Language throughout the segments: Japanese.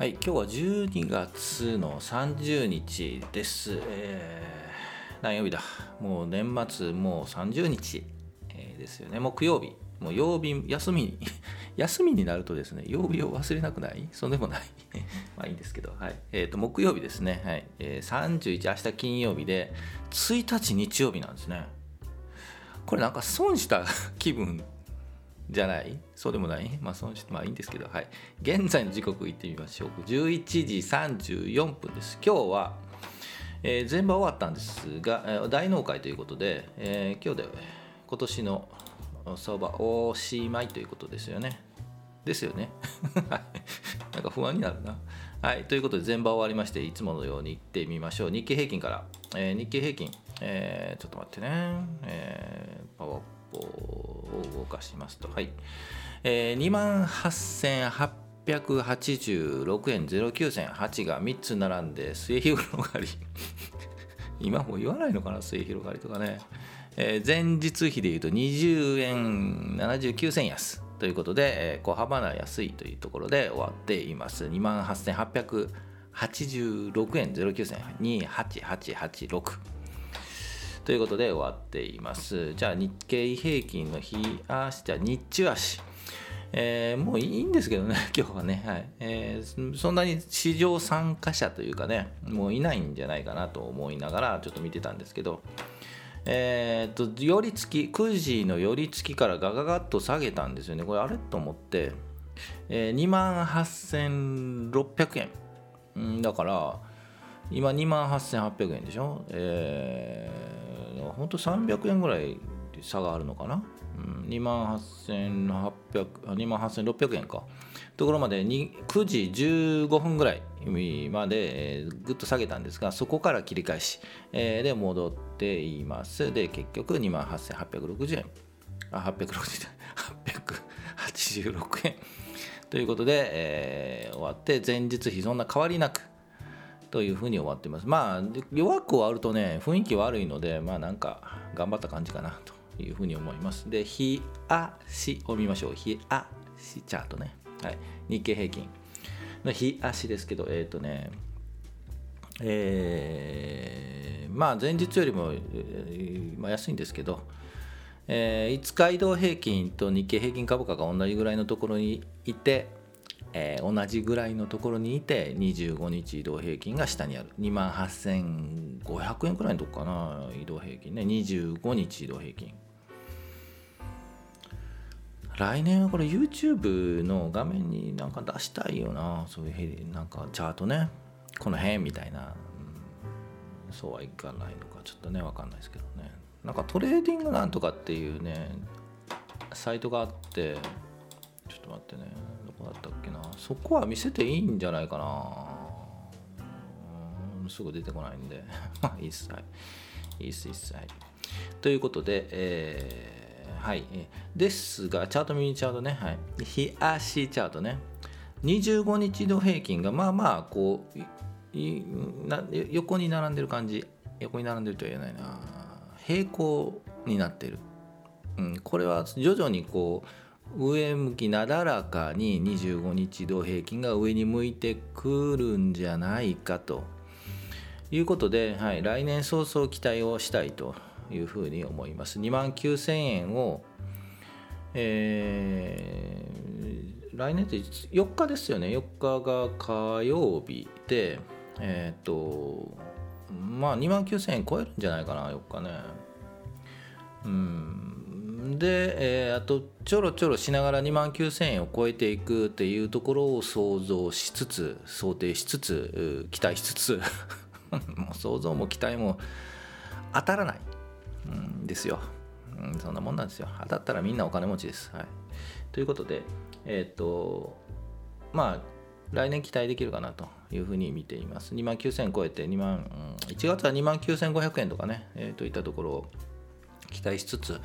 はい、今日は12月の30日です。えー、何曜日だ？もう年末もう30日、えーですよね。木曜日。もう曜日、休みに、休みになるとですね、曜日を忘れなくない？そうでもない？まあいいんですけど、はい。えっ、と、木曜日ですね。はい。えー、31、明日金曜日で、1日日曜日なんですね。これなんか損した気分じゃない？そうでもない？まあそのまあいいんですけどはい。現在の時刻いってみましょう。11時34分です。今日は、えー全場終わったんですが、えー大納会ということで、えー今日で今年の相場おしまいということですよね。ですよね。なんか不安になるな。はい。ということで全場終わりましていつものように行ってみましょう。日経平均から、えー日経平均、えーちょっと待ってね、えーパワを動かしますと、はい。えー、28,886円09銭8が3つ並んで、末広がり。今も言わないのかな、末広がりとかね。えー前日比でいうと20円79銭安ということで、えー小幅な安いというところで終わっています。28,886円09銭28886。ということで終わっています。じゃあ日経平均の日足、じゃあ日中足。えーもういいんですけどね、今日はね、はい。えーそんなに市場参加者というかね、もういないんじゃないかなと思いながらちょっと見てたんですけど、えー、と寄り付き9時の寄り付きからガガガッと下げたんですよね。これあれと思って、えー、2万8600円。んだから今2万8800円でしょ？えー、ほんと300円ぐらい差があるのかな、うん、2万8800 2万8600円か。ところまでに9時15分ぐらいまで、えーぐっと下げたんですがそこから切り返し、えーで戻っています。で結局2万8860円。あ860円。886円。ということで、えー終わって前日比そんな変わりなくというふうに終わってます。まあ、弱く終わるとね、雰囲気悪いので、まあなんか頑張った感じかなというふうに思います。で、日足を見ましょう。日足チャートね。はい。日経平均の日足ですけど、えっ、とね、えーまあ前日よりも、えーまあ、安いんですけど、えー5日移動平均と日経平均株価が同じぐらいのところにいて、えー同じぐらいのところにいて25日移動平均が下にある。2万8500円くらいのとこかな移動平均ね。25日移動平均。来年はこれ YouTube の画面になんか出したいよな。そういうなんかチャートね。この辺みたいな、うん。そうはいかないのか。ちょっとねわかんないですけどね。なんかトレーディングなんとかっていうねサイトがあって。ちょっと待ってね。こだったっけな。そこは見せていいんじゃないかな。すぐ出てこないんで。まあいいっす。はい。いいっすいいっす。はい。ということでえーはい。ですがチャートミニチャートね。はい。日足チャートね。25日の平均がまあまあこう横に並んでる感じ。横に並んでるとは言えないな。平行になってる。うん、これは徐々にこう上向きなだらかに25日移動平均が上に向いてくるんじゃないかと。いうことで、はい、来年早々期待をしたいというふうに思います。2万9000円を、えー来年って4日ですよね。4日が火曜日でえっ、とまあ2万9000円超えるんじゃないかな4日ね。うん。で、えーあとちょろちょろしながら2万9000円を超えていくっていうところを想像しつつ想定しつつ期待しつつもう想像も期待も当たらない、ん、ですよ、うん、そんなもんなんですよ。当たったらみんなお金持ちです、はい、ということでえっ、とまあ来年期待できるかなというふうに見ています。2万9000超えて2万、うん1月は2万9500円とかね、えーといったところを期待しつつ、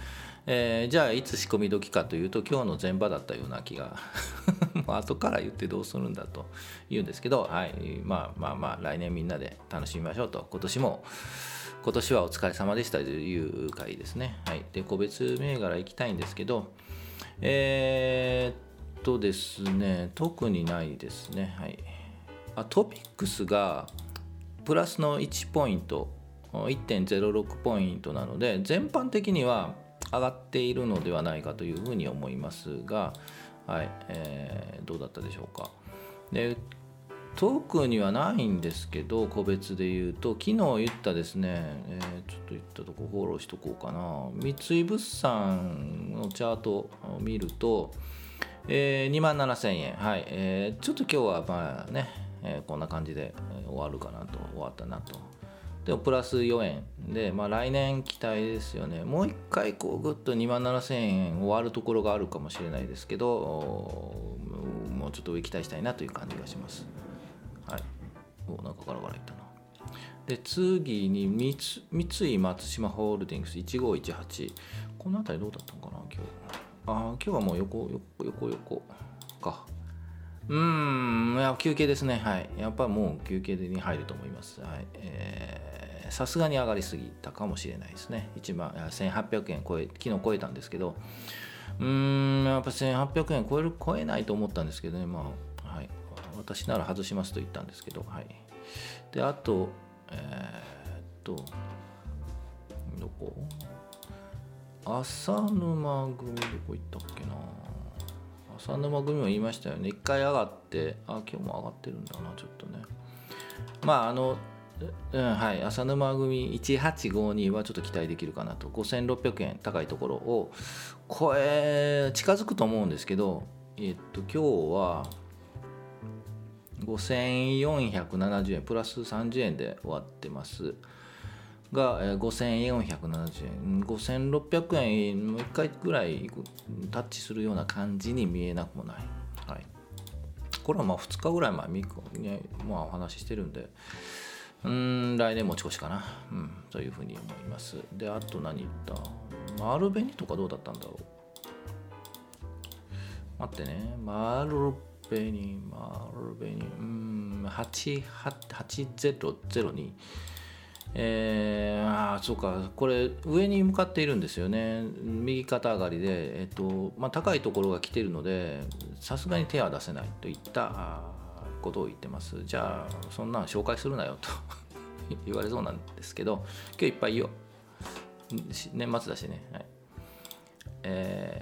えーじゃあいつ仕込み時かというと今日の前場だったような気が もう後から言ってどうするんだと言うんですけど、はい、まあまあまあ来年みんなで楽しみましょうと今年も今年はお疲れ様でしたという回ですね。はい、で個別銘柄行きたいんですけどえーっとですね特にないですね。はいあトピックスがプラスの1ポイント1.06ポイントなので全般的には上がっているのではないかというふうに思いますが、はいえー、どうだったでしょうか。で特にはないんですけど個別で言うと昨日言ったですね、えー、ちょっと言ったとこフォローしとこうかな。三井物産のチャートを見ると、えー、2万7000円。はい、えー、ちょっと今日はまあね、えー、こんな感じで終わるかなと終わったなと。でもプラス4円。で、まあ、来年期待ですよね。もう一回こうぐっと2万7000円終わるところがあるかもしれないですけどもうちょっと上期待したいなという感じがします。はい。おなんかガラガラいったな。で次に三三井松島ホールディングス1518この辺りどうだったのかな今日。あ今日はもう横横横横。か。うんいや休憩ですね。はい。やっぱりもう休憩に入ると思います。はい。えーさすがに上がりすぎたかもしれないですね。1万1800円超え昨日超えたんですけど。うーんやっぱ1800円超える超えないと思ったんですけどね。まあはい。私なら外しますと言ったんですけど。はい。であとえー、っとどこ？浅沼組どこ行ったっけな。浅沼組も言いましたよね。一回上がってあ今日も上がってるんだなちょっとね。まああのうん、はい、浅沼組1852はちょっと期待できるかなと。5600円高いところを超え近づくと思うんですけどえっと今日は5470円プラス30円で終わってます。が5470円。5600円もう1回ぐらいタッチするような感じに見えなくもない、はい、これはまあ2日ぐらい前に、ね、まあお話ししてるんで。うん来年持ち越しかな、うん、というふうに思います。であと何言った？丸紅とかどうだったんだろう？待ってね。丸紅丸紅うん8802えー、ああそうか。これ上に向かっているんですよね。右肩上がりで、えっとまあ、高いところが来ているのでさすがに手は出せないといった。ことを言ってます。じゃあそんなん紹介するなよと。言われそうなんですけど今日いっぱい言おう。年末だしね、はい。え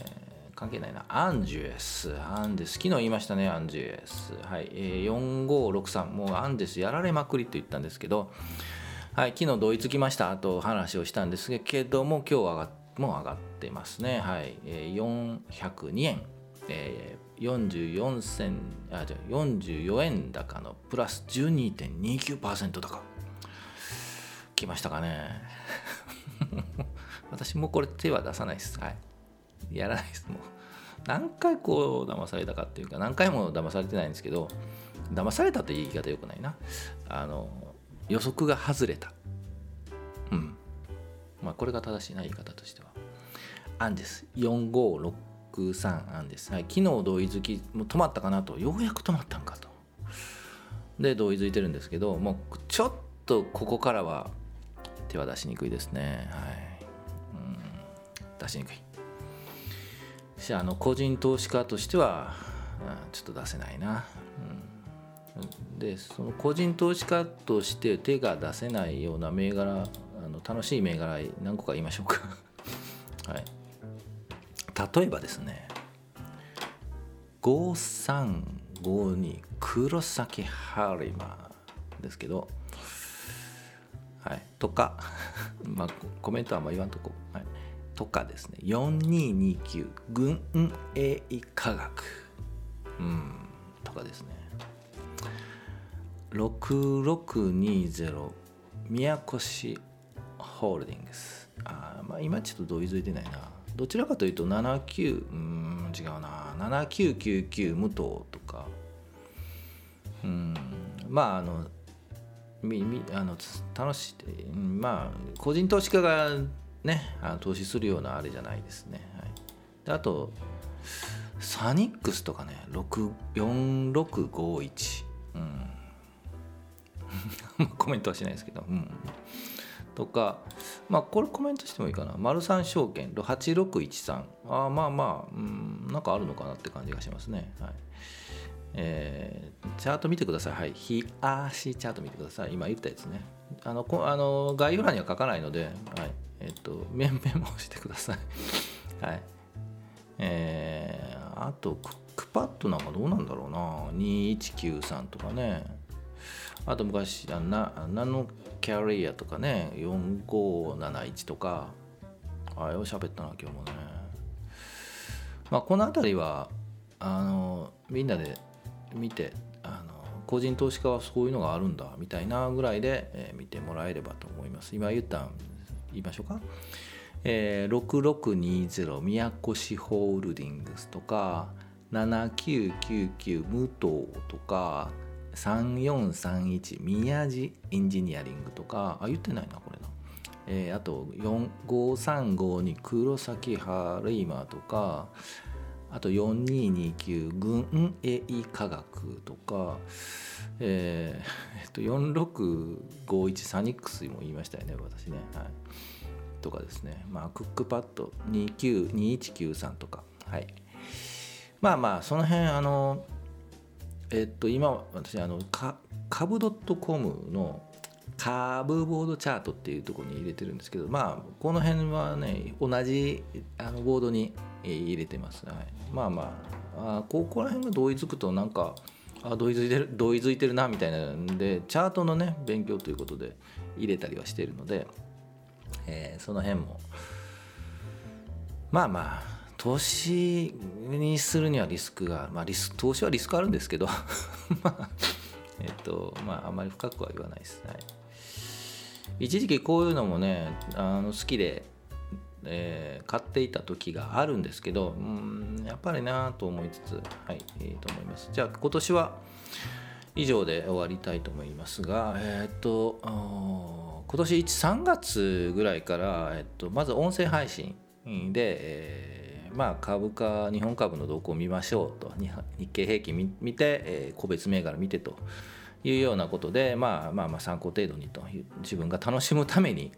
ー、関係ないな。アンジュエス。アンデス。昨日言いましたねアンジュエス。はい、えー、4563もうアンデスやられまくりと言ったんですけどはい。昨日同意つきました。と話をしたんですけども今日はもう上がってますね。はい、えー、402円。え、44銭あじゃ44円高のプラス12.29%高きましたかね。私もこれ手は出さないです。はい。やらないです。もう。何回こう騙されたかっていうか何回も騙されてないんですけど騙されたという言い方よくないな。あの予測が外れた。うん。まあこれが正しいな言い方としては。案です456 63案です、はい、昨日同意づきもう止まったかなと。ようやく止まったんかと。で同意づいてるんですけどもうちょっとここからは手は出しにくいですね。はい。うん出しにくい。しあの個人投資家としてはちょっと出せないな、うん、でその個人投資家として手が出せないような銘柄あの楽しい銘柄何個か言いましょうか。はい。例えばですね5352黒崎ハリマーですけどはいとか まあコメントはあんま言わんとこ、はい、とかですね4229軍営科学。うんとかですね。6620宮越ホールディングス。あまあ今ちょっと同意づいてないな。どちらかというと79うん違うな。7999武藤とか。うん。まああのみみあの楽しいまあ個人投資家がねあの投資するようなあれじゃないですね、はい、であとサニックスとかね4651うん。コメントはしないですけど、うん、とか、まあ、これコメントしてもいいかな。丸三証券8613。あまあまあ、うん、なんかあるのかなって感じがしますね。はいえー、チャート見てください。はい。日足チャート見てください。今言ったやつね。あの、こあの概要欄には書かないので、はい。えっと、メンメモしてください。はい。えー、あと、クックパッドなんかどうなんだろうな。2193とかね。あと昔、あなナノキャリアとかね、4571とか。あよ、喋ったな、今日もね。まあ、この辺りは、あの、みんなで見て、あの個人投資家はそういうのがあるんだみたいなぐらいで、えー、見てもらえればと思います。今言った言いましょうか？えー、6620宮越ホールディングスとか7999武藤とか3431宮地エンジニアリングとかあ言ってないなこれな、えー、あと5352黒崎ハレイマーとかあと4229軍営科学とか、えー、えっと4651サニックスも言いましたよね私ね、はい、とかですね。まあクックパッド2193とか。はい。まあまあその辺あのえっと今私あのか株ドットコムの株ボードチャートっていうところに入れてるんですけどまあこの辺はね同じあのボードに入れてます、はい、まあまああここら辺が同意づくとなんかあ同意づいてる同意づいてるなみたいなんでチャートのね勉強ということで入れたりはしてるので、えー、その辺もまあまあ投資にするにはリスクがまあリス投資はリスクあるんですけど まあえっとまああまり深くは言わないです、はい、一時期こういうのもねあの好きでえー、買っていた時があるんですけどうんやっぱりなと思いつつはいいいと思います。じゃあ今年は以上で終わりたいと思いますがえっ、と今年3月ぐらいから、えっと、まず音声配信で、えー、まあ株価日本株の動向を見ましょうと。日経平均見て、えー、個別銘柄見てというようなことで、まあ、まあまあ参考程度にと自分が楽しむために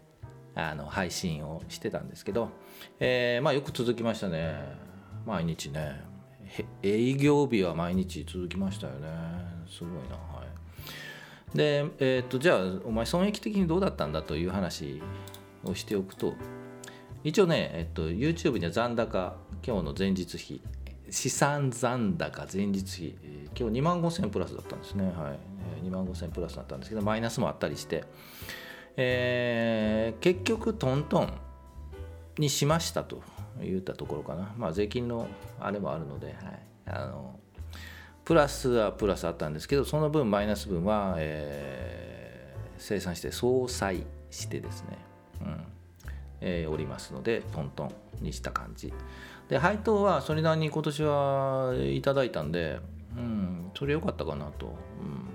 あの配信をしてたんですけど、えー、まあよく続きましたね。毎日ね。営業日は毎日続きましたよね。すごいな。はい。でえー、っとじゃあお前損益的にどうだったんだという話をしておくと一応ね、えっと、YouTube には残高今日の前日比。資産残高前日比。今日2万5000プラスだったんですね。はい。2万5000プラスだったんですけどマイナスもあったりして。えー、結局トントンにしましたと言ったところかな、まあ、税金のあれもあるので、はい、あのプラスはプラスあったんですけどその分マイナス分は、えー、生産して相殺してですね、うん。えー、おりますのでトントンにした感じ。で配当はそれなりに今年はいただいたんで、うん、それ良かったかなと、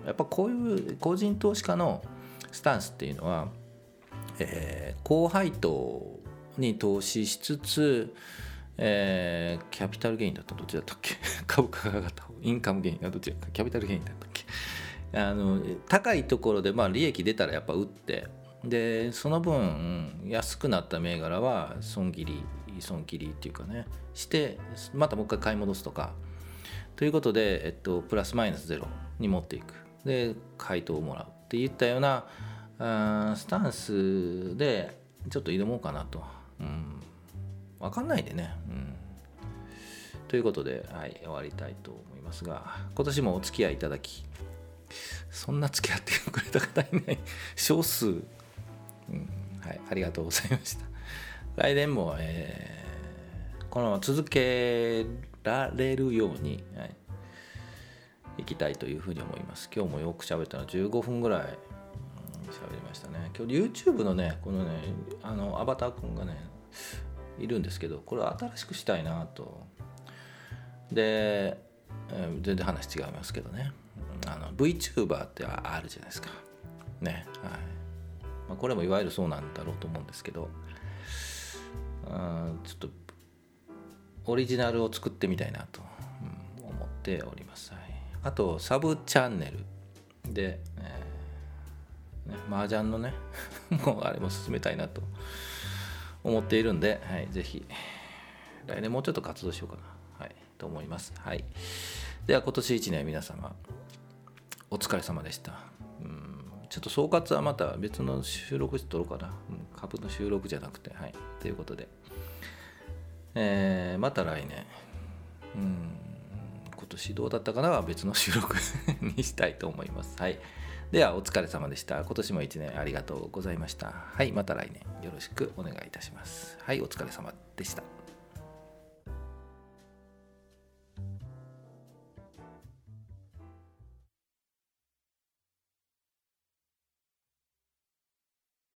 うん、やっぱこういう個人投資家のスタンスっていうのは、えー、高配当に投資しつつ、えー、キャピタルゲインだったどっちだったっけ？株価が上がったインカムゲイン。がどっちだったキャピタルゲインだったっけ？あの高いところでまあ利益出たらやっぱ売ってでその分安くなった銘柄は損切り損切りっていうかねしてまたもう一回買い戻すとか。ということで、えっと、プラスマイナスゼロに持っていく。で回答をもらう。っていったようなスタンスでちょっと挑もうかなと、うん、分かんないでね、うん、ということで、はい、終わりたいと思いますが今年もお付き合いいただきそんな付き合ってくれた方いない。少数、うんはい、ありがとうございました 来年も、えー、この続けられるように、はいいきたいというふうに思います。今日もよく喋ったの15分ぐらい喋りましたね。今日 YouTube のね、このね、あのアバター君がね、いるんですけど、これ新しくしたいなと。で、えー、全然話違いますけどね。あの VTuber ってあるじゃないですか。ね。はいまあ、これもいわゆるそうなんだろうと思うんですけど、あちょっとオリジナルを作ってみたいなと、思っております。はいあとサブチャンネルで、えーね、麻雀のね もうあれも進めたいなと思っているんで、はい、ぜひ来年もうちょっと活動しようかな、はい、と思います。はいでは今年1年皆様お疲れ様でしたちょっと総括はまた別の収録して撮ろうかな、うん、株の収録じゃなくて。はい。ということで。えー、また来年。うん。今年どうだったかなは別の収録 にしたいと思います。はい。ではお疲れ様でした。今年も1年ありがとうございました。はい。また来年。よろしくお願いいたします。はい。お疲れ様でした。